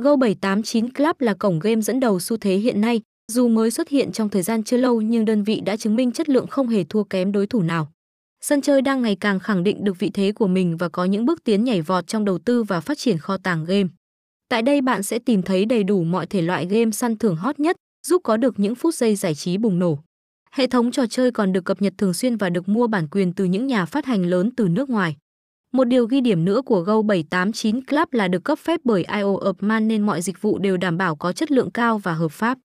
Go789 Club là cổng game dẫn đầu xu thế hiện nay, dù mới xuất hiện trong thời gian chưa lâu nhưng đơn vị đã chứng minh chất lượng không hề thua kém đối thủ nào. Sân chơi đang ngày càng khẳng định được vị thế của mình và có những bước tiến nhảy vọt trong đầu tư và phát triển kho tàng game. Tại đây bạn sẽ tìm thấy đầy đủ mọi thể loại game săn thưởng hot nhất, giúp có được những phút giây giải trí bùng nổ. Hệ thống trò chơi còn được cập nhật thường xuyên và được mua bản quyền từ những nhà phát hành lớn từ nước ngoài. Một điều ghi điểm nữa của Go789 Club là được cấp phép bởi IO of Man nên mọi dịch vụ đều đảm bảo có chất lượng cao và hợp pháp.